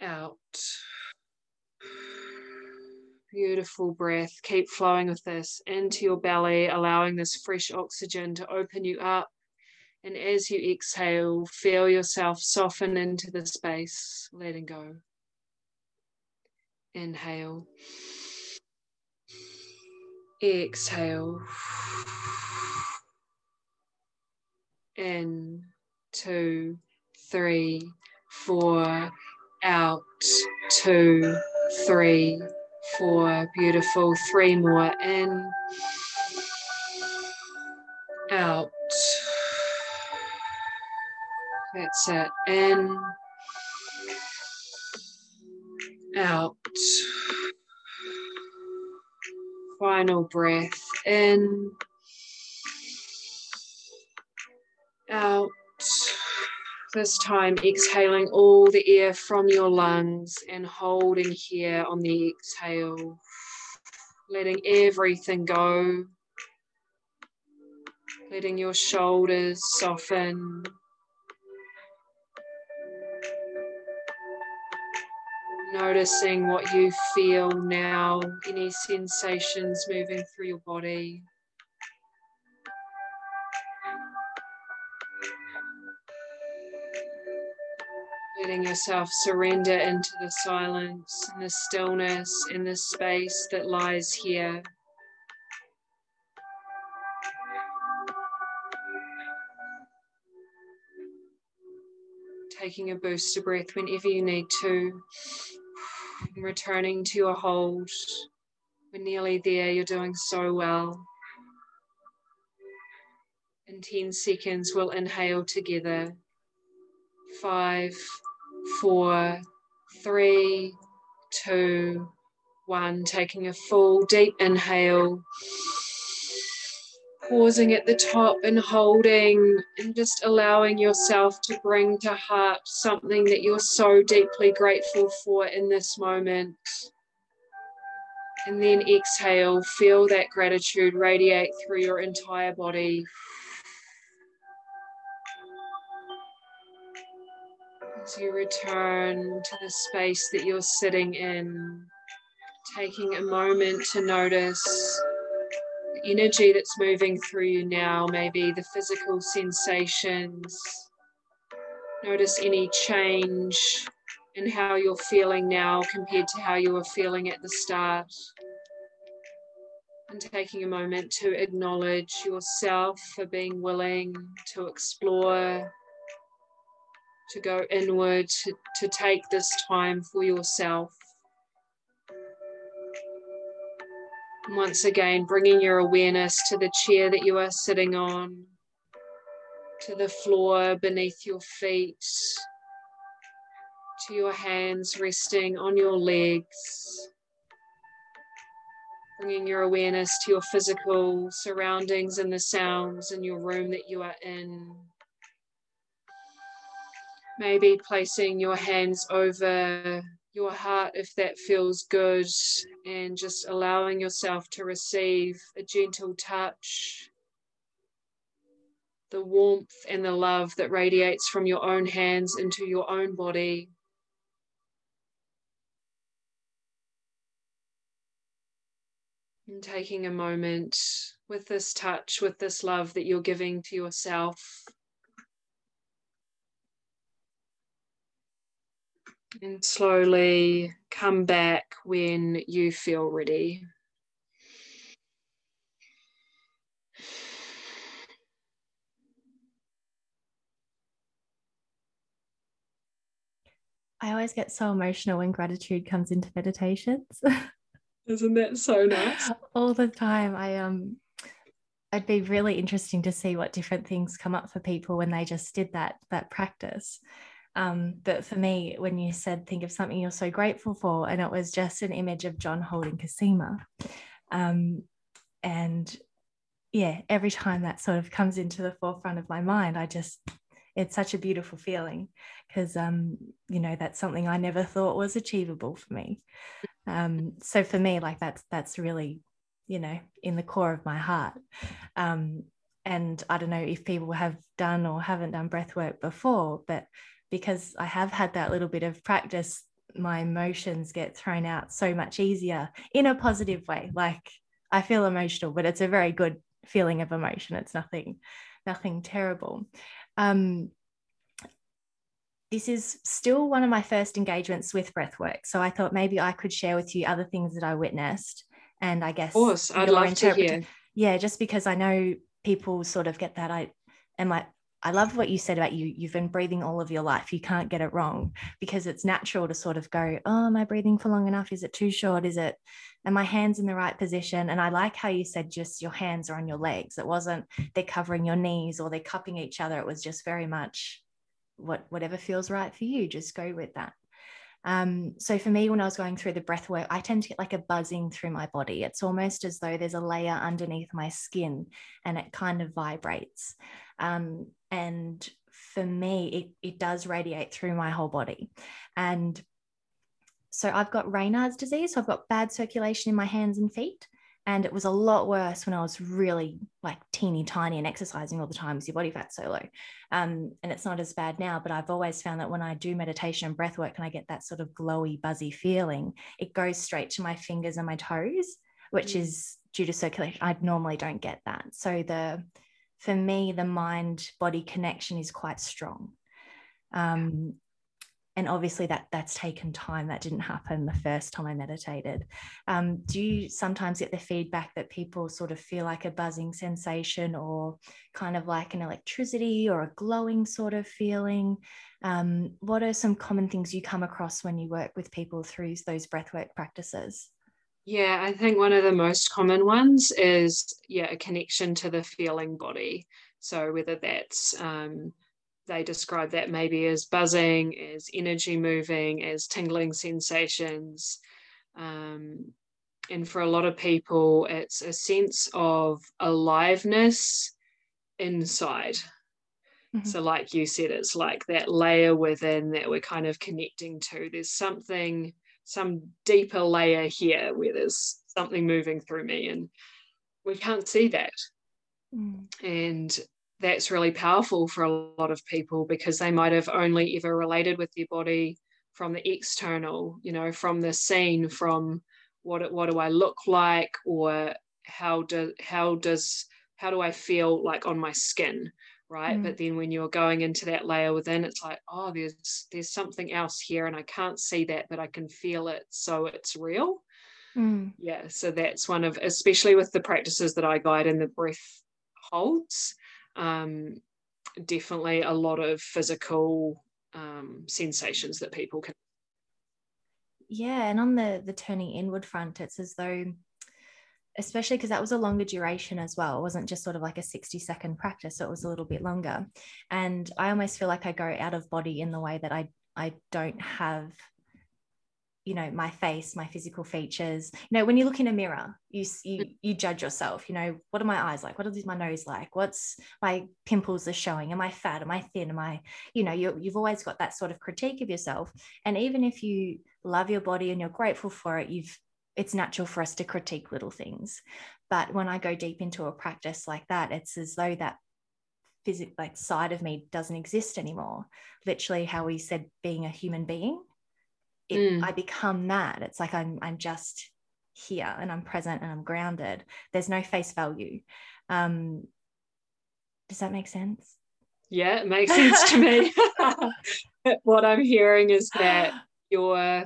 Out. Beautiful breath. Keep flowing with this into your belly, allowing this fresh oxygen to open you up. And as you exhale, feel yourself soften into the space, letting go. Inhale. Exhale. In, two, three, four, out, two, three, four. Beautiful. Three more in, out. That's it. In, out. Final breath in, out. This time, exhaling all the air from your lungs and holding here on the exhale, letting everything go, letting your shoulders soften. Noticing what you feel now, any sensations moving through your body. letting yourself surrender into the silence and the stillness in the space that lies here. Taking a booster breath whenever you need to, returning to your hold. We're nearly there, you're doing so well. In 10 seconds, we'll inhale together. Five, four, three, two, one. Taking a full deep inhale. Pausing at the top and holding, and just allowing yourself to bring to heart something that you're so deeply grateful for in this moment. And then exhale, feel that gratitude radiate through your entire body. As you return to the space that you're sitting in, taking a moment to notice energy that's moving through you now, maybe the physical sensations. Notice any change in how you're feeling now compared to how you were feeling at the start. And taking a moment to acknowledge yourself for being willing to explore to go inward, to, to take this time for yourself. Once again, bringing your awareness to the chair that you are sitting on, to the floor beneath your feet, to your hands resting on your legs. Bringing your awareness to your physical surroundings and the sounds in your room that you are in. Maybe placing your hands over your heart if that feels good, and just allowing yourself to receive a gentle touch, the warmth and the love that radiates from your own hands into your own body. And taking a moment with this touch, with this love that you're giving to yourself. And slowly come back when you feel ready. I always get so emotional when gratitude comes into meditations. Isn't that so nice? All the time. I um it'd be really interesting to see what different things come up for people when they just did that that practice Um, but for me, when you said think of something you're so grateful for, and it was just an image of John holding Cosima. Um, and yeah, every time that sort of comes into the forefront of my mind, I just it's such a beautiful feeling because um, you know that's something I never thought was achievable for me. Um, so for me, like that's that's really you know in the core of my heart. Um, and I don't know if people have done or haven't done breath work before, but because I have had that little bit of practice, my emotions get thrown out so much easier in a positive way. Like I feel emotional, but it's a very good feeling of emotion. It's nothing, nothing terrible. Um, this is still one of my first engagements with breathwork. So I thought maybe I could share with you other things that I witnessed. And I guess, of course, I'd love to hear. Yeah, just because I know people sort of get that. I am like, I love what you said about you. You've been breathing all of your life. You can't get it wrong because it's natural to sort of go, Oh, am I breathing for long enough? Is it too short? Is it, are my hands in the right position? And I like how you said just your hands are on your legs. It wasn't they're covering your knees or they're cupping each other. It was just very much what whatever feels right for you. Just go with that. Um, so for me, when I was going through the breath work, I tend to get like a buzzing through my body. It's almost as though there's a layer underneath my skin and it kind of vibrates. Um, and for me, it, it does radiate through my whole body. And so I've got Raynaud's disease. So I've got bad circulation in my hands and feet. And it was a lot worse when I was really like teeny tiny and exercising all the time as your body fat's so low. Um, and it's not as bad now, but I've always found that when I do meditation and breath work and I get that sort of glowy, buzzy feeling, it goes straight to my fingers and my toes, which mm. is due to circulation. I normally don't get that. So the for me, the mind body connection is quite strong. Um, and obviously that that's taken time. That didn't happen the first time i meditated. Um, do you sometimes get the feedback that people sort of feel like a buzzing sensation or kind of like an electricity or a glowing sort of feeling? Um, what are some common things you come across when you work with people through those breathwork practices yeah i think one of the most common ones is yeah a connection to the feeling body so whether that's um, they describe that maybe as buzzing, as energy moving, as tingling sensations. Um, and for a lot of people, it's a sense of aliveness inside. Mm-hmm. So, like you said, it's like that layer within that we're kind of connecting to. There's something, some deeper layer here where there's something moving through me, and we can't see that. Mm. And that's really powerful for a lot of people because they might have only ever related with their body from the external, you know, from the scene, from what what do I look like, or how do how does how do I feel like on my skin, right? Mm. But then when you're going into that layer within, it's like, oh, there's there's something else here, and I can't see that, but I can feel it, so it's real. Mm. Yeah, so that's one of, especially with the practices that I guide in the breath holds um, definitely a lot of physical um, sensations that people can. Yeah, and on the the turning inward front, it's as though, especially because that was a longer duration as well. It wasn't just sort of like a sixty second practice; So it was a little bit longer. And I almost feel like I go out of body in the way that I I don't have you know my face my physical features. You know when you look in a mirror you you mm. you judge yourself you know what are my eyes like? What is my nose like? What's my pimples are showing? Am i fat? Am i thin? Am i you know you, you've always got that sort of critique of yourself. And even if you love your body and you're grateful for it you've it's natural for us to critique little things but when i go deep into a practice like that it's as though that physical like side of me doesn't exist anymore literally how we said being a human being it, mm. I become that. It's like I'm I'm just here and I'm present and I'm grounded. There's no face value. Um, does that make sense? Yeah, it makes sense to me. what I'm hearing is that you're,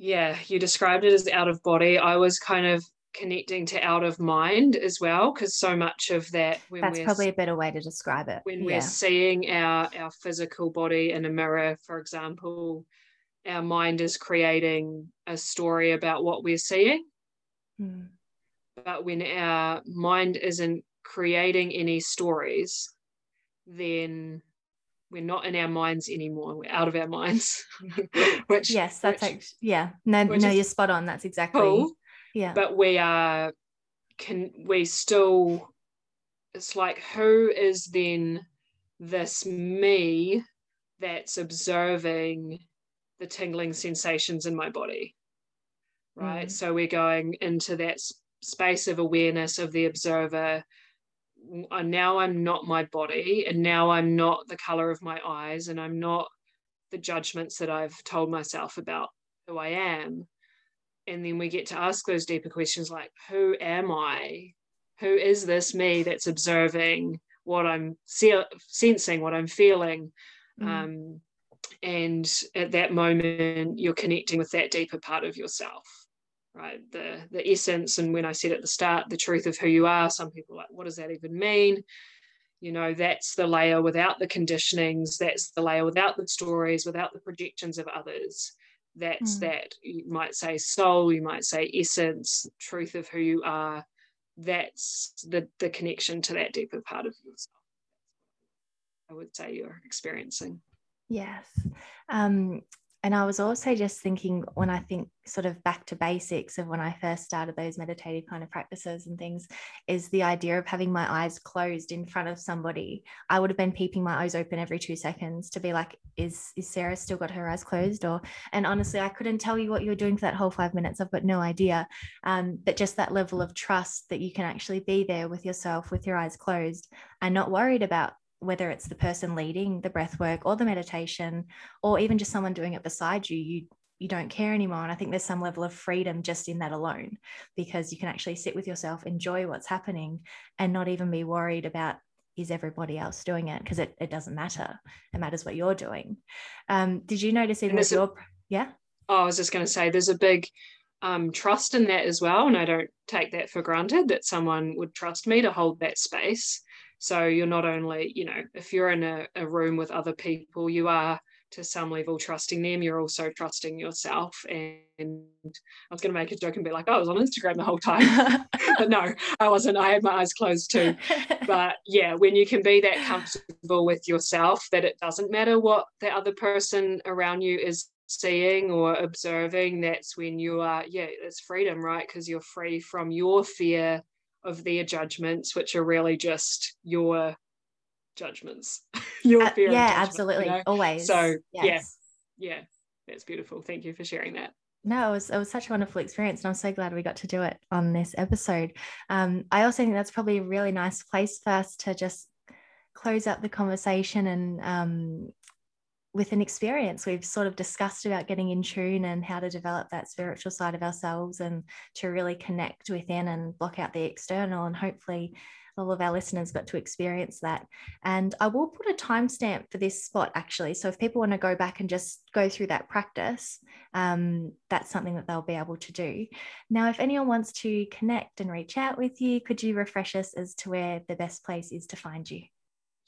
yeah, you described it as out of body. I was kind of connecting to out of mind as well because so much of that when that's probably a better way to describe it when yeah. we're seeing our our physical body in a mirror for example our mind is creating a story about what we're seeing mm. but when our mind isn't creating any stories then we're not in our minds anymore. We're out of our minds. Which yes that's which, actually yeah. No no you're spot on. That's exactly cool, yeah. But we are can we still it's like who is then this me that's observing the tingling sensations in my body? Right? Mm. so we're going into that space of awareness of the observer now I'm not my body, and now I'm not the color of my eyes, and I'm not the judgments that I've told myself about who I am. And then we get to ask those deeper questions like, who am I? Who is this me that's observing what I'm se- sensing, what I'm feeling? Mm. Um, and at that moment, you're connecting with that deeper part of yourself right? The the essence and when i said at the start the truth of who you are some people like what does that even mean? You know that's the layer without the conditionings that's the layer without the stories without the projections of others. That's mm. that you might say soul you might say essence truth of who you are. That's the the connection to that deeper part of yourself. I would say you're experiencing. Yes. Um and I was also just thinking when I think sort of back to basics of when I first started those meditative kind of practices and things, is the idea of having my eyes closed in front of somebody. I would have been peeping my eyes open every two seconds to be like, is is Sarah still got her eyes closed? Or and honestly, I couldn't tell you what you were doing for that whole five minutes. I've got no idea. Um, but just that level of trust that you can actually be there with yourself with your eyes closed and not worried about whether it's the person leading the breath work or the meditation or even just someone doing it beside you you you don't care anymore. And i think there's some level of freedom just in that alone because you can actually sit with yourself enjoy what's happening and not even be worried about is everybody else doing it? Because it, it doesn't matter. It matters what you're doing. Um, did you notice even with your a, yeah? Oh, i was just going to say there's a big um, trust in that as well and i don't take that for granted that someone would trust me to hold that space so you're not only, you know, if you're in a, a room with other people, you are to some level trusting them, you're also trusting yourself. And I was going to make a joke and be like, oh, I was on Instagram the whole time. but no, I wasn't. I had my eyes closed too. But yeah, when you can be that comfortable with yourself, that it doesn't matter what the other person around you is seeing or observing, that's when you are, yeah, it's freedom, right? Because you're free from your fear of their judgments, which are really just your judgments, your uh, fear. Yeah, absolutely, you know? always. So yes. yeah, yeah, that's beautiful. Thank you for sharing that. No, it was it was such a wonderful experience, and I'm so glad we got to do it on this episode. Um, I also think that's probably a really nice place for us to just close up the conversation and um, with an experience. We've sort of discussed about getting in tune and how to develop that spiritual side of ourselves and to really connect within and block out the external and hopefully all of our listeners got to experience that. And i will put a timestamp for this spot actually. So if people want to go back and just go through that practice um, that's something that they'll be able to do. Now if anyone wants to connect and reach out with you could you refresh us as to where the best place is to find you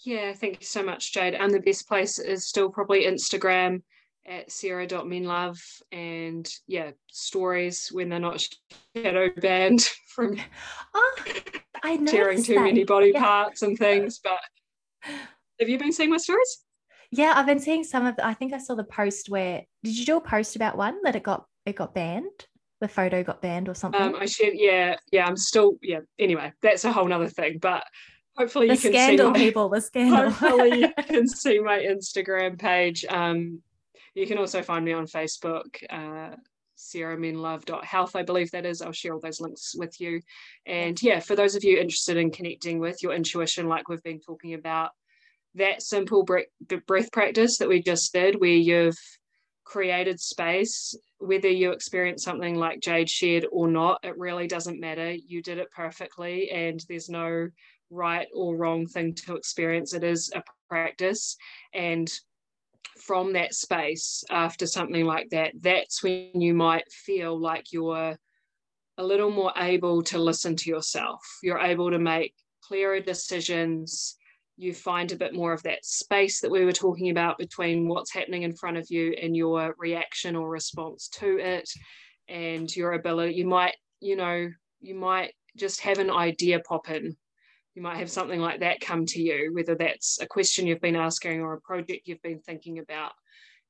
yeah, thank you so much, Jade. And the best place is still probably Instagram at sarah.menlove and yeah, stories when they're not shadow banned from oh, I sharing too that. many body yeah. parts and things. But have you been seeing my stories? Yeah, I've been seeing some of the, I think I saw the post where did you do a post about one that it got it got banned? The photo got banned or something? Um, I should yeah, yeah, I'm still yeah. Anyway, that's a whole nother thing. But hopefully the you can scandal see my, people the scandal. hopefully you can see my instagram page. Um you can also find me on facebook uh sarahmenlove.health i believe that is. I'll share all those links with you. And yeah for those of you interested in connecting with your intuition like we've been talking about that simple breath practice that we just did where you've created space whether you experience something like jade shared or not it really doesn't matter. You did it perfectly and there's no right or wrong thing to experience. It is a practice. And from that space, after something like that, that's when you might feel like you're a little more able to listen to yourself. You're able to make clearer decisions. You find a bit more of that space that we were talking about between what's happening in front of you and your reaction or response to it, and your ability. You might, you know, you might just have an idea pop in you might have something like that come to you, whether that's a question you've been asking or a project you've been thinking about.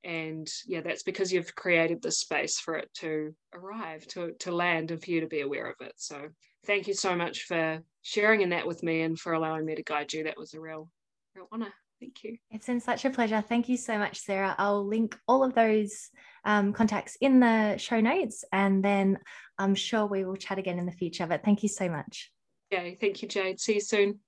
And yeah, that's because you've created the space for it to arrive, to, to land, and for you to be aware of it. So thank you so much for sharing in that with me and for allowing me to guide you. That was a real, real honor. Thank you. It's been such a pleasure. Thank you so much, Sarah. I'll link all of those um, contacts in the show notes, and then I'm sure we will chat again in the future. But thank you so much. Okay, thank you, Jade. See you soon.